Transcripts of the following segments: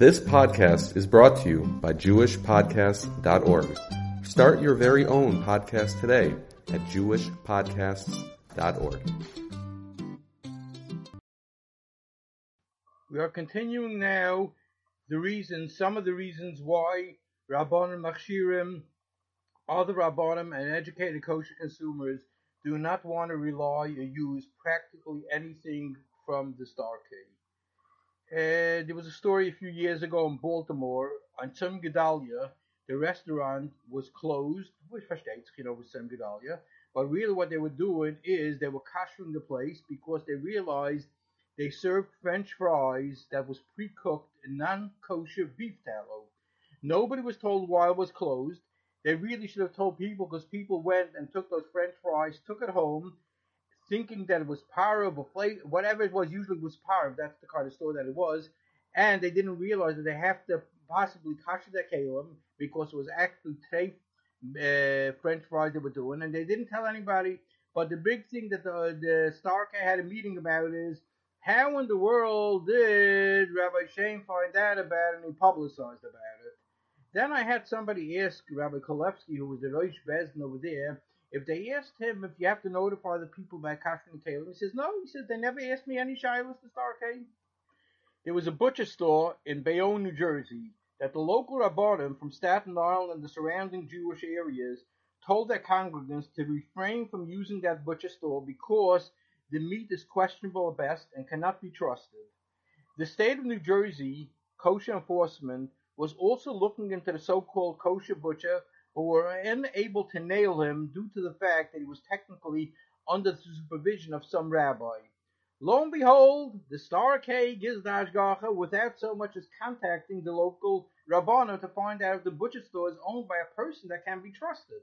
This podcast is brought to you by JewishPodcasts.org. Start your very own podcast today at JewishPodcasts.org. We are continuing now the reasons, some of the reasons why Rabbanim Machshirim, other Rabbanim, and educated kosher consumers do not want to rely or use practically anything from the Star K. Uh, there was a story a few years ago in Baltimore on Tzom Gedalia. The restaurant was closed, which sich, you know, with Tzom Gedalia. But really, what they were doing is they were kashering the place because they realized they served French fries that was pre-cooked in non-kosher beef tallow. Nobody was told why it was closed. They really should have told people because people went and took those French fries, took it home, thinking that it was parve or plate, whatever it was, usually was parve. That's the kind of store that it was, and they didn't realize that they have to possibly kasher their kalim because it was actually treif uh, French fries they were doing, and they didn't tell anybody. But the big thing that the the Star K had a meeting about is how in the world did Rabbi Shane find out about it and he publicized about it? Then I had somebody ask Rabbi Kolevsky, who was the Rosh Bezdin over there, if they asked him if you have to notify the people by Kashmir Taylor, he says, no, he says, they never asked me any shilas to came. There was a butcher store in Bayonne, New Jersey, that the local rabbanim from Staten Island and the surrounding Jewish areas told their congregants to refrain from using that butcher store because the meat is questionable at best and cannot be trusted. The state of New Jersey kosher enforcement was also looking into the so-called kosher butcher but were unable to nail him due to the fact that he was technically under the supervision of some rabbi. Lo and behold, the Star K gives the without so much as contacting the local Rabbana to find out if the butcher store is owned by a person that can be trusted.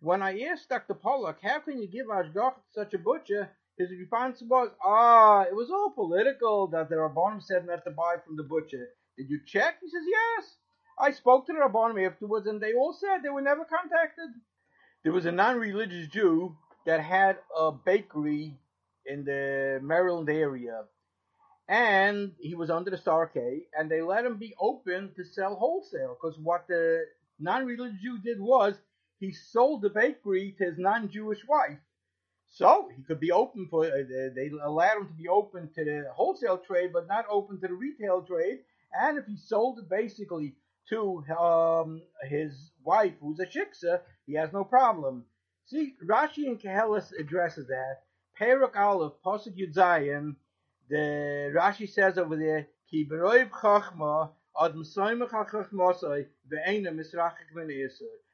When I asked Dr. Pollak, how can you give Ashgacha to such a butcher, his response was, ah, it was all political that the Rabbanim said not to buy from the butcher. Did you check? He says, yes. I spoke to the Rabbanim afterwards, and they all said they were never contacted. There was a non-religious Jew that had a bakery in the Maryland area, and he was under the Star K, and they let him be open to sell wholesale. Because what the non-religious Jew did was he sold the bakery to his non-Jewish wife. So he could be open for. Uh, they allowed him to be open to the wholesale trade, but not open to the retail trade. And if he sold it basically to um, his wife, who's a shiksa, he has no problem. See, Rashi and Kehelis addresses that. Peruk Aleph, Pasuk Yud the Rashi says over there, Ki beroiv chachma, ad m'soymach ha-chachmasai, ve'ena misrachik min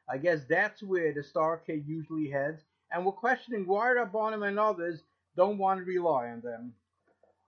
I guess that's where the star K usually heads, and we're questioning why Rabbanim and others don't want to rely on them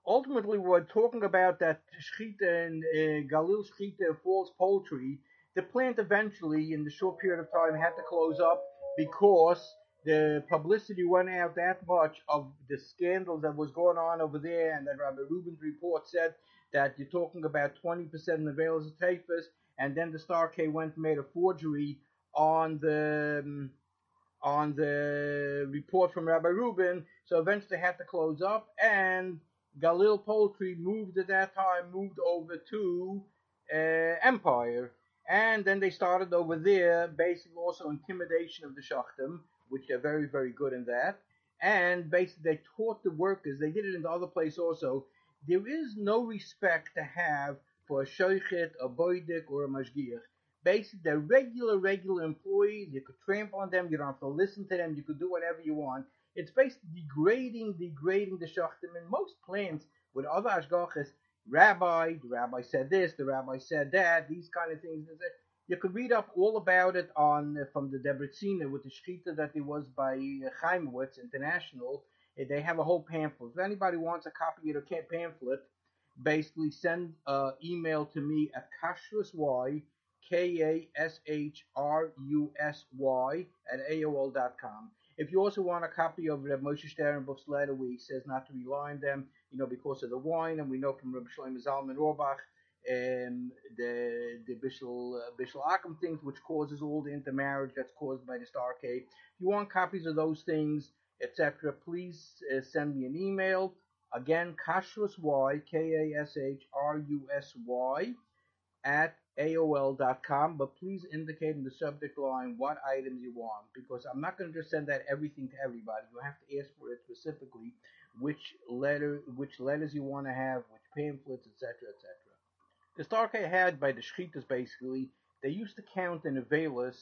ultimately we're talking about that Shchita and uh, Galil Shchita false poultry. The plant eventually, in the short period of time, had to close up because the publicity went out that much of the scandals that was going on over there, and that Rabbi Rubin's report said that you're talking about 20% of the veils of Tafis, and then the Star K went and made a forgery on the um, on the report from Rabbi Rubin, so eventually had to close up, and Galil Poultry moved at that time, moved over to uh, Empire. And then they started over there, basically also intimidation of the Shachtim, which they're very, very good in that. And basically they taught the workers, they did it in the other place also, there is no respect to have for a shoichet, a boydik, or a mashgiach. Basically, they're regular, regular employees. You could trample on them. You don't have to listen to them. You could do whatever you want. It's basically degrading, degrading the shachtim. In most plans with other ashgachas, rabbi, the rabbi said this, the rabbi said that, these kind of things. You could read up all about it on uh, from the Debrecina with the shchita that there was by uh, Chaimowitz International. Uh, they have a whole pamphlet. If anybody wants a copy of the pamphlet, basically send an email to me at kashrusy, K-A-S-H-R-U-S-Y at AOL.com. If you also want a copy of Reb Moshe Sternbuch's letter where he says not to rely on them, you know, because of the wine, and we know from Reb Shlomo Zalman Auerbach um, the the Bishul uh, Bishul Akum things, which causes all the intermarriage that's caused by the Star K. If you want copies of those things, etc., please uh, send me an email. Again, Kashrus Y, K A S H R U S Y, at AOL.com, but please indicate in the subject line what items you want because I'm not going to just send out everything to everybody. You have to ask for it specifically, which letter, which letters you want to have, which pamphlets, etc., etc. The Star K had by the Shchitas basically, they used to count in the Velas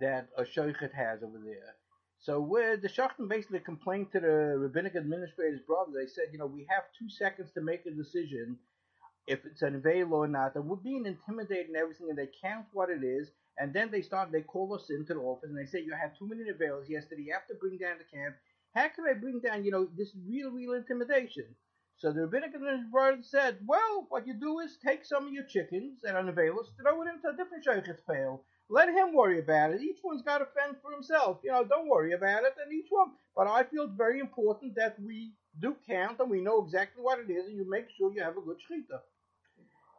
that a Shoichet has over there. So where the Shachtim basically complained to the rabbinic administrator's brother, they said, you know, we have two seconds to make a decision if it's an veil or not. And we're being intimidated and everything, and they count what it is, and then they start, they call us into the office, and they say, you had too many veils yesterday, you have to bring down the camp. How can I bring down, you know, this real, real intimidation? So the rabbinic brother said, well, what you do is take some of your chickens and unveil us, throw it into a different shaykh's pail. Let him worry about it. Each one's got a fend for himself. You know, don't worry about it. And each one. But I feel it's very important that we do count and we know exactly what it is, and you make sure you have a good shechita.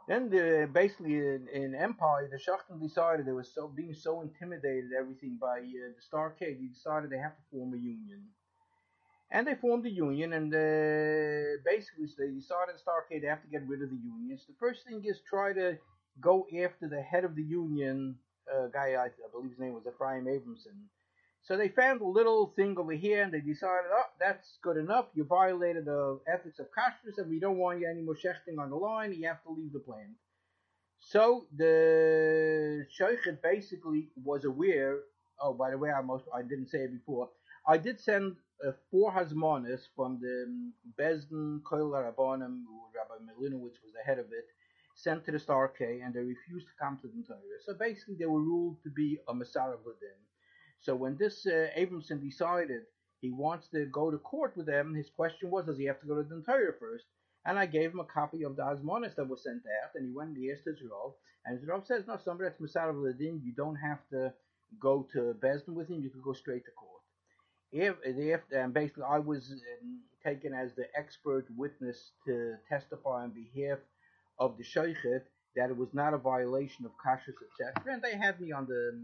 Then the, basically in, in Empire, the Shachtim decided they were so being so intimidated everything by uh, the Starcade. They decided they have to form a union, and they formed a union. And uh, basically, so they decided Starcade they have to get rid of the unions. The first thing is try to go after the head of the union uh, guy, I, I, believe his name was Ephraim Abramson. So they found a little thing over here and they decided, oh, that's good enough. You violated the ethics of kashrus and we don't want you any more shechting on the line. You have to leave the plant. So the Shoichet basically was aware. Oh, by the way, I most I didn't say it before. I did send uh, four hazmanas from the um, Bezdin Koil Rabbanim, Rabbi Melinowitz was the head of it, sent to the Star K, and they refused to come to the Torah. So basically, they were ruled to be a Masara Vladin. So when this uh, Abramson decided he wants to go to court with them, his question was, does he have to go to the Torah first? And I gave him a copy of the Asmonis that was sent out, and he went and he asked Israel. And Israel says, no, somebody that's Masara Vladin, you don't have to go to Bezdin with him, you can go straight to court. If, if and basically I was um, taken as the expert witness to testify on behalf of the Shoichet that it was not a violation of kashrus, etc. And they had me on the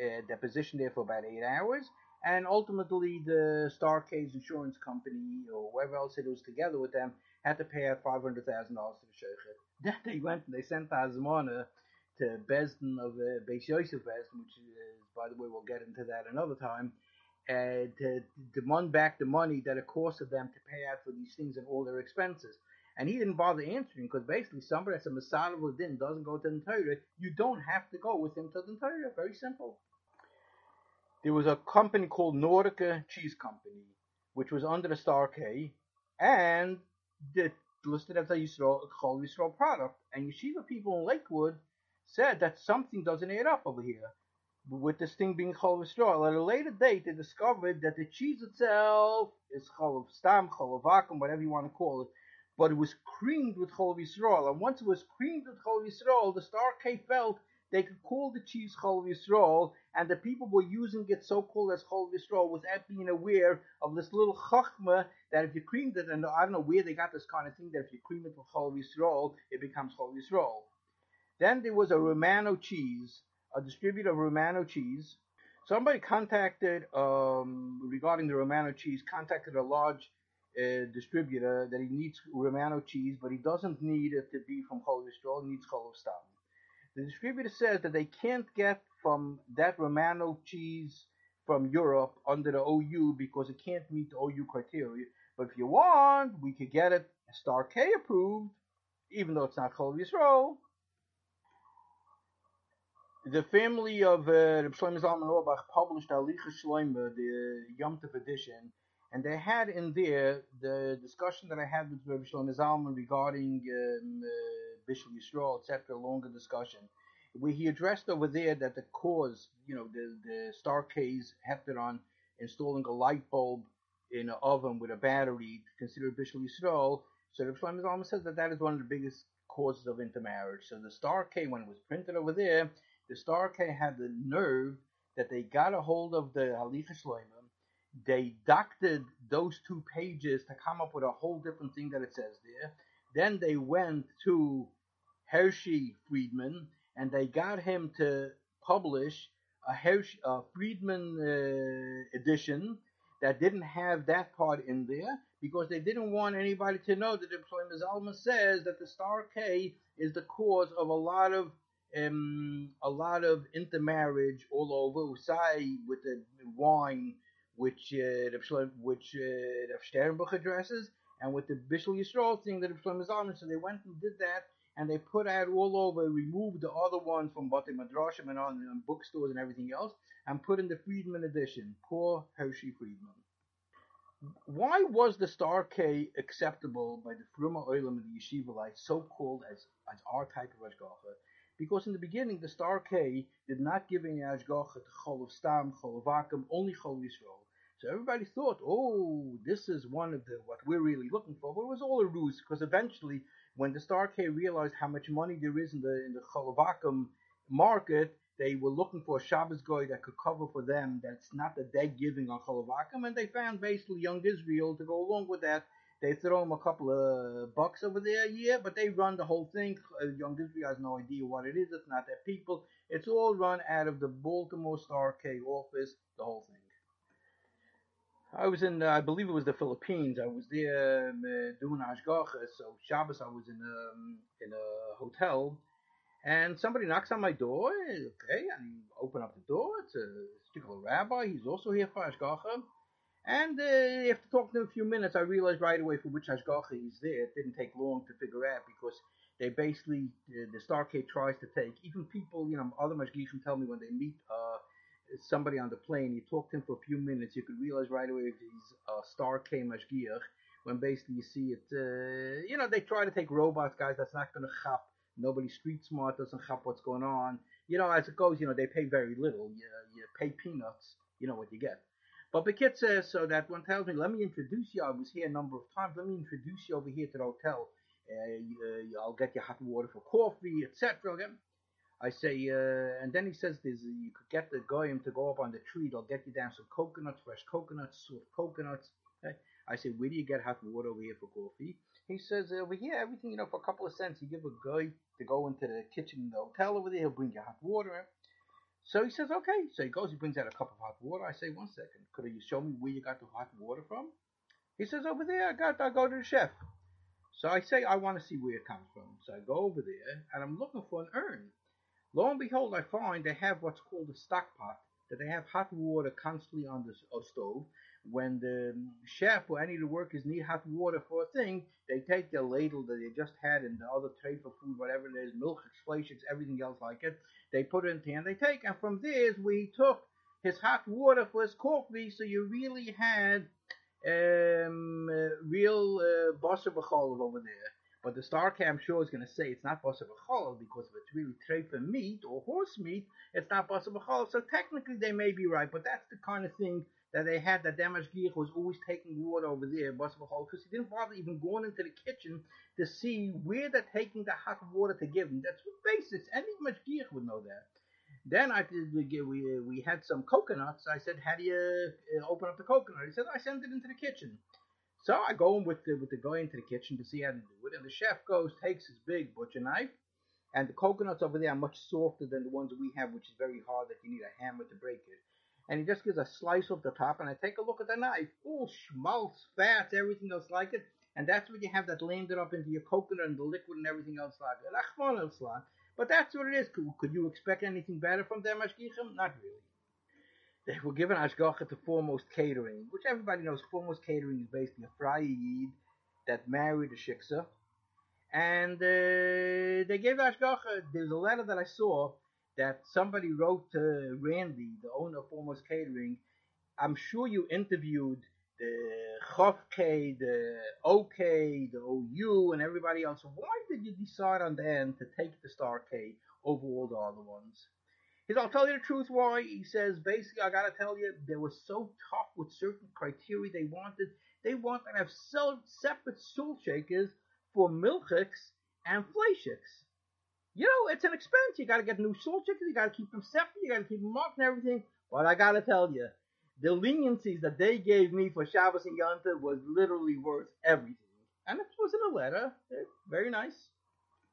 uh, deposition there for about eight hours. And ultimately, the Starcade Insurance Company or whoever else it was together with them had to pay out $500,000 to the Shoichet. Then they went and they sent Azmona to Bezdin of uh, Beis Yosef Bezdin, which is, by the way, we'll get into that another time, uh, to demand back the money that it costed them to pay out for these things and all their expenses. And he didn't bother answering because basically somebody that's a Masada Din doesn't go to the Torah. You don't have to go with him to the Torah. Very simple. There was a company called Nordica Cheese Company, which was under the Star K, and the, listed as a Yisrael, Chol Yisrael product. And Yeshiva people in Lakewood said that something doesn't add up over here with this thing being Chol Yisrael. At a later date, they discovered that the cheese itself is Chol of Stam, Chol Vakum, whatever you want to call it but it was creamed with Chol Yisrael. And once it was creamed with Chol Yisrael, the Star K felt they could call the cheese Chol Yisrael, and the people were using it so called as Chol Yisrael without being aware of this little chachma that if you creamed it, and I don't know where they got this kind of thing, that if you cream it with Chol Yisrael, it becomes Chol Yisrael. Then there was a Romano cheese, a distributor of Romano cheese. Somebody contacted, um, regarding the Romano cheese, contacted a large uh, distributor that he needs Romano cheese, but he doesn't need it to be from Chol Yisrael, he needs Chol Stam. The distributor says that they can't get from that Romano cheese from Europe under the OU because it can't meet the OU criteria. But if you want, we could get it Star K approved, even though it's not Chol Yisrael. The family of uh, Shlomo Zalman Auerbach published Alicha Shlomo, the Yom Tov edition, and they had in there the discussion that I had with Rabbi Shlomo Zalman regarding um, uh, Bishul Yisrael, etc., longer discussion, where he addressed over there that the cause, you know, the, the star case hefted on installing a light bulb in an oven with a battery considered Bishul Yisrael. So Rabbi Shlomo Zalman says that that is one of the biggest causes of intermarriage. So the star K, when it was printed over there, the star K had the nerve that they got a hold of the Halicha Shlomo they doctored those two pages to come up with a whole different thing that it says there. Then they went to Hershey Friedman and they got him to publish a, Hershey, a Friedman uh, edition that didn't have that part in there because they didn't want anybody to know that the Ms. Alma says that the star K is the cause of a lot of um, a lot of intermarriage all over Usai with the wine which uh, which uh, Sternbuch addresses and with the Bishul Yisrael thing that Ms. Alma so they went and did that and they put out all over, removed the other ones from Bate Madrashim and on and bookstores and everything else, and put in the Friedman edition. Poor Hershey Friedman. Why was the Star K acceptable by the Fruma Oilam and the Yeshiva Light, so called as, as our type of Ashgacha? Because in the beginning, the Star K did not give any Ashgacha to Chol of Stam, Chol of Akum, only Chol Yisrael. So everybody thought, oh, this is one of the what we're really looking for. But it was all a ruse because eventually when the Star K realized how much money there is in the in the Cholovakum market, they were looking for a Shabbos guy that could cover for them that's not the dead giving on Cholovakum, and they found basically Young Israel to go along with that. They throw them a couple of bucks over there a year, but they run the whole thing. Uh, Young Israel has no idea what it is. It's not their people. It's all run out of the Baltimore Star K office, the whole thing. I was in, uh, I believe it was the Philippines. I was there um, uh, doing Ashgacha. So Shabbos, I was in a, um, in a hotel, and somebody knocks on my door. Okay, and open up the door. It's a particular rabbi. He's also here for Ashgacha. And uh, after talking to him a few minutes, I realized right away for which Ashgacha he's there. It didn't take long to figure out because they basically, uh, the Star K tries to take, even people, you know, other Mashgichim tell me when they meet uh, somebody on the plane, you talk to him for a few minutes, you could realize right away if he's a star K Mashgiach, when basically you see it, uh, you know, they try to take robots, guys, that's not going to chap. Nobody street smart doesn't chap what's going on. You know, as it goes, you know, they pay very little. You, you pay peanuts, you know what you get. But the kid says, so that one tells me, let me introduce you. I was here a number of times. Let me introduce you over here to the hotel. Uh, you, uh, I'll get you hot water for coffee, etc. I say, uh, and then he says, "There's you could get the goyim to go up on the tree. They'll get you down some coconuts, fresh coconuts, of coconuts." Okay? I say, "Where do you get hot water over here for coffee?" He says, "Over here, everything you know for a couple of cents. You give a guy to go into the kitchen in the hotel over there. He'll bring you hot water." So he says, "Okay." So he goes, he brings out a cup of hot water. I say, "One second, could you show me where you got the hot water from?" He says, "Over there. I got. I go to the chef." So I say, "I want to see where it comes from." So I go over there and I'm looking for an urn. Lo and behold, I find they have what's called a stock pot, that they have hot water constantly on the stove. When the chef or any of the workers need hot water for a thing, they take their ladle that they just had in the other tray for food, whatever it is, milk, fleischiks, everything else like it, they put it in and they take. And from this, we took his hot water for his coffee, so you really had um, uh, real uh, over there. But the Star Cam show is going to say it's not possible because if it's really trefa meat or horse meat, it's not possible. So technically they may be right, but that's the kind of thing that they had that Damash Gich was always taking water over there, possible because he didn't bother even going into the kitchen to see where they're taking the hot water to give him. That's basics. Any Mashgiach would know that. Then I did, we we had some coconuts. I said, "How do you uh, open up the coconut?" He said, "I send it into the kitchen." So I go in with the with the guy into the kitchen to see how to do it, and the chef goes, takes his big butcher knife, and the coconuts over there are much softer than the ones we have, which is very hard that you need a hammer to break it. And he just gives a slice off the top, and I take a look at the knife. Oh, schmaltz, fats, everything else like it. And that's what you have that landed up into your coconut and the liquid and everything else like it. But that's what it is. Could, could you expect anything better from them, Ashkichem? Not really they were given Ashgacha to Foremost Catering, which everybody knows Foremost Catering is basically a Frayid that married a Shiksa. And uh, they gave Ashgacha, there's a letter that I saw that somebody wrote to Randy, the owner of Foremost Catering. I'm sure you interviewed the Kof-K, the OK, the OU, and everybody else. Why did you decide on them to take the Star K over all the other ones? He says, I'll tell you the truth why. He says, basically, I gotta tell you, they were so tough with certain criteria they wanted. They wanted to have separate salt shakers for milchiks and fleischiks. You know, it's an expense. You gotta get new salt shakers, you gotta keep them separate, you gotta keep them up and everything. But I gotta tell you, the leniencies that they gave me for Shabbos and Yontif was literally worth everything. And it was in a letter. Very nice.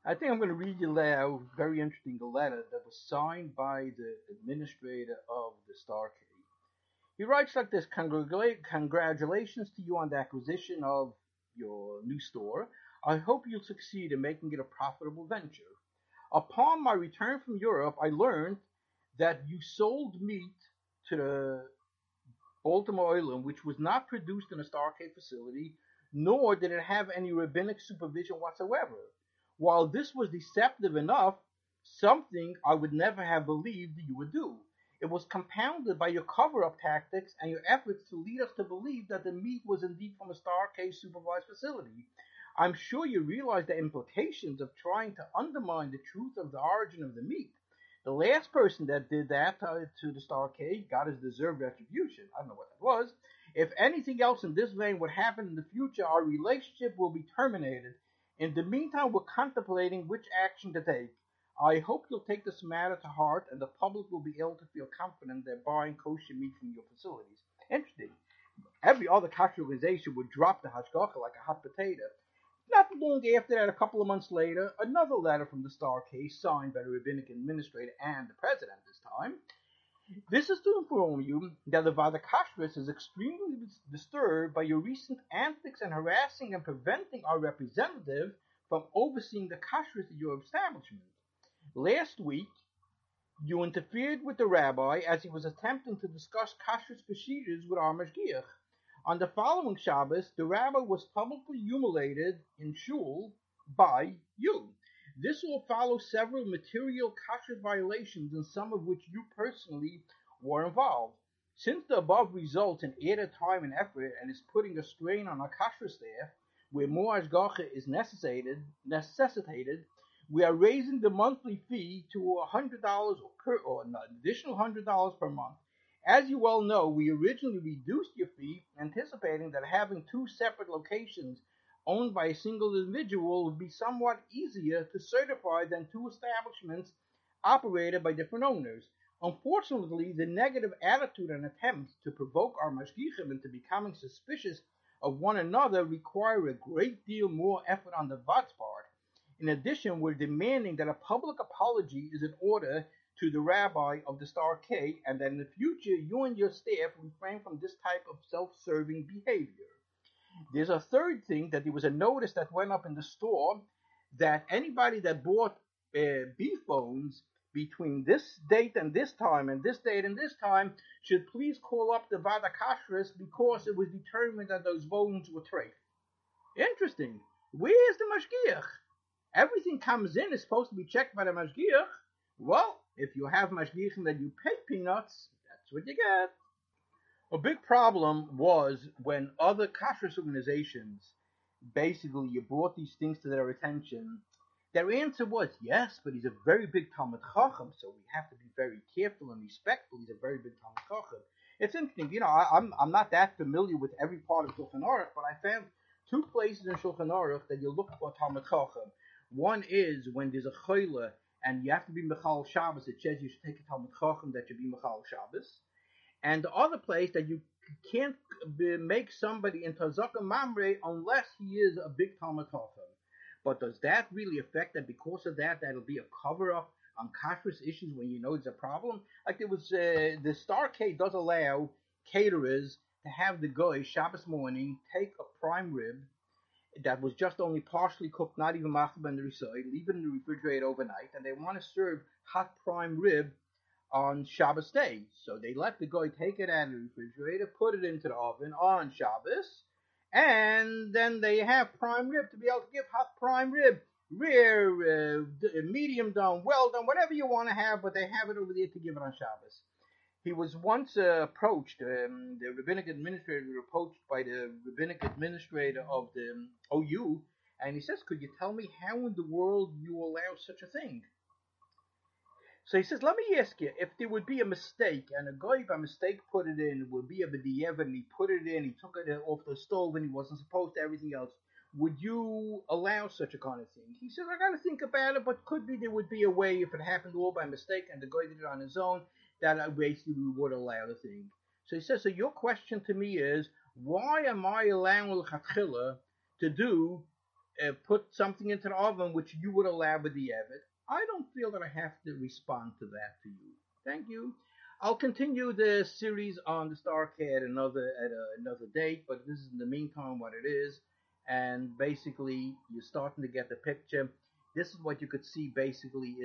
I think I'm going to read you now, very interesting, letter that was signed by the administrator of the Star K. He writes like this Congratulations to you on the acquisition of your new store. I hope you'll succeed in making it a profitable venture. Upon my return from Europe, I learned that you sold meat to the Baltimore Island, which was not produced in a Starcade facility, nor did it have any rabbinic supervision whatsoever. While this was deceptive enough, something I would never have believed you would do. It was compounded by your cover up tactics and your efforts to lead us to believe that the meat was indeed from a Star Starcade supervised facility. I'm sure you realize the implications of trying to undermine the truth of the origin of the meat. The last person that did that uh, to the Star Starcade got his deserved retribution. I don't know what that was. If anything else in this vein would happen in the future, our relationship will be terminated. In the meantime, we're contemplating which action to take. I hope you'll take this matter to heart and the public will be able to feel confident they're buying kosher meat from your facilities. Interesting. Every other kosher organization would drop the hashgacha like a hot potato. Not long after that, a couple of months later, another letter from the Star Case, signed by the rabbinic administrator and the president this time. This is to inform you that the Vaad Hakashrus is extremely disturbed by your recent antics and harassing and preventing our representative from overseeing the kashrus of your establishment. Last week, you interfered with the rabbi as he was attempting to discuss kashrus procedures with our mashgiach. On the following Shabbos, the rabbi was publicly humiliated in shul by you. This will follow several material kashrus violations, in some of which you personally were involved. Since the above results in added time and effort and is putting a strain on our kashrus staff, where more ashgacha is necessitated, necessitated we are raising the monthly fee to $100 per, or an additional $100 per month. As you well know, we originally reduced your fee, anticipating that having two separate locations owned by a single individual would be somewhat easier to certify than two establishments operated by different owners. Unfortunately, the negative attitude and attempts to provoke our mashgichim into becoming suspicious of one another require a great deal more effort on the Vat's part. In addition, we're demanding that a public apology is in order to the rabbi of the Star K, and that in the future you and your staff refrain from this type of self-serving behavior. There's a third thing that there was a notice that went up in the store that anybody that bought uh, beef bones between this date and this time and this date and this time should please call up the Vaad Hakashrus because it was determined that those bones were treif. Interesting. Where's the Mashgiach? Everything comes in is supposed to be checked by the mashgiach. Well, if you have mashgiachim that you pay peanuts, that's what you get. A big problem was when other kashrus organizations basically you brought these things to their attention. Their answer was yes, but he's a very big Talmud Chacham, so we have to be very careful and respectful. He's a very big Talmud Chacham. It's interesting, you know, I, am I'm, I'm not that familiar with every part of Shulchan Aruch, but I found two places in Shulchan Aruch that you look for Talmud Chacham. One is when there's a chayla and you have to be Michal Shabbos, it says you should take a Talmud Chacham that should be Michal Shabbos. And the other place that you can't make somebody into Zaken Mamre unless he is a big Talmud. But does that really affect that because of that, that'll be a cover up on kashrus issues when you know there's a problem? Like there was, uh, the Starcade does allow caterers to have the guy Shabbos morning take a prime rib that was just only partially cooked, not even the side, leave it in the refrigerator overnight, and they want to serve hot prime rib on Shabbos day. So they let the guy take it out of the refrigerator, put it into the oven on Shabbos, and then they have prime rib to be able to give hot prime rib. Rare, uh, medium done, well done, whatever you want to have, but they have it over there to give it on Shabbos. He was once uh, approached, um, the rabbinic administrator was approached by the rabbinic administrator of the um, OU, and he says, Could you tell me how in the world you allow such a thing? So he says, Let me ask you, if there would be a mistake, and a guy by mistake put it in, would be a b'di'ev, and he put it in, he took it off the stove, and he wasn't supposed to, everything else, would you allow such a kind of thing? He says, I gotta think about it, but could be there would be a way if it happened all by mistake and the guy did it on his own, that I basically would allow the thing. So he says, so your question to me is, why am I allowing L'chatchila to do, uh, put something into the oven which you would allow Evid? I don't feel that I have to respond to that to you. Thank you. I'll continue the series on the Starcade another at a, another date, but this is in the meantime what it is. And basically, you're starting to get the picture. This is what you could see basically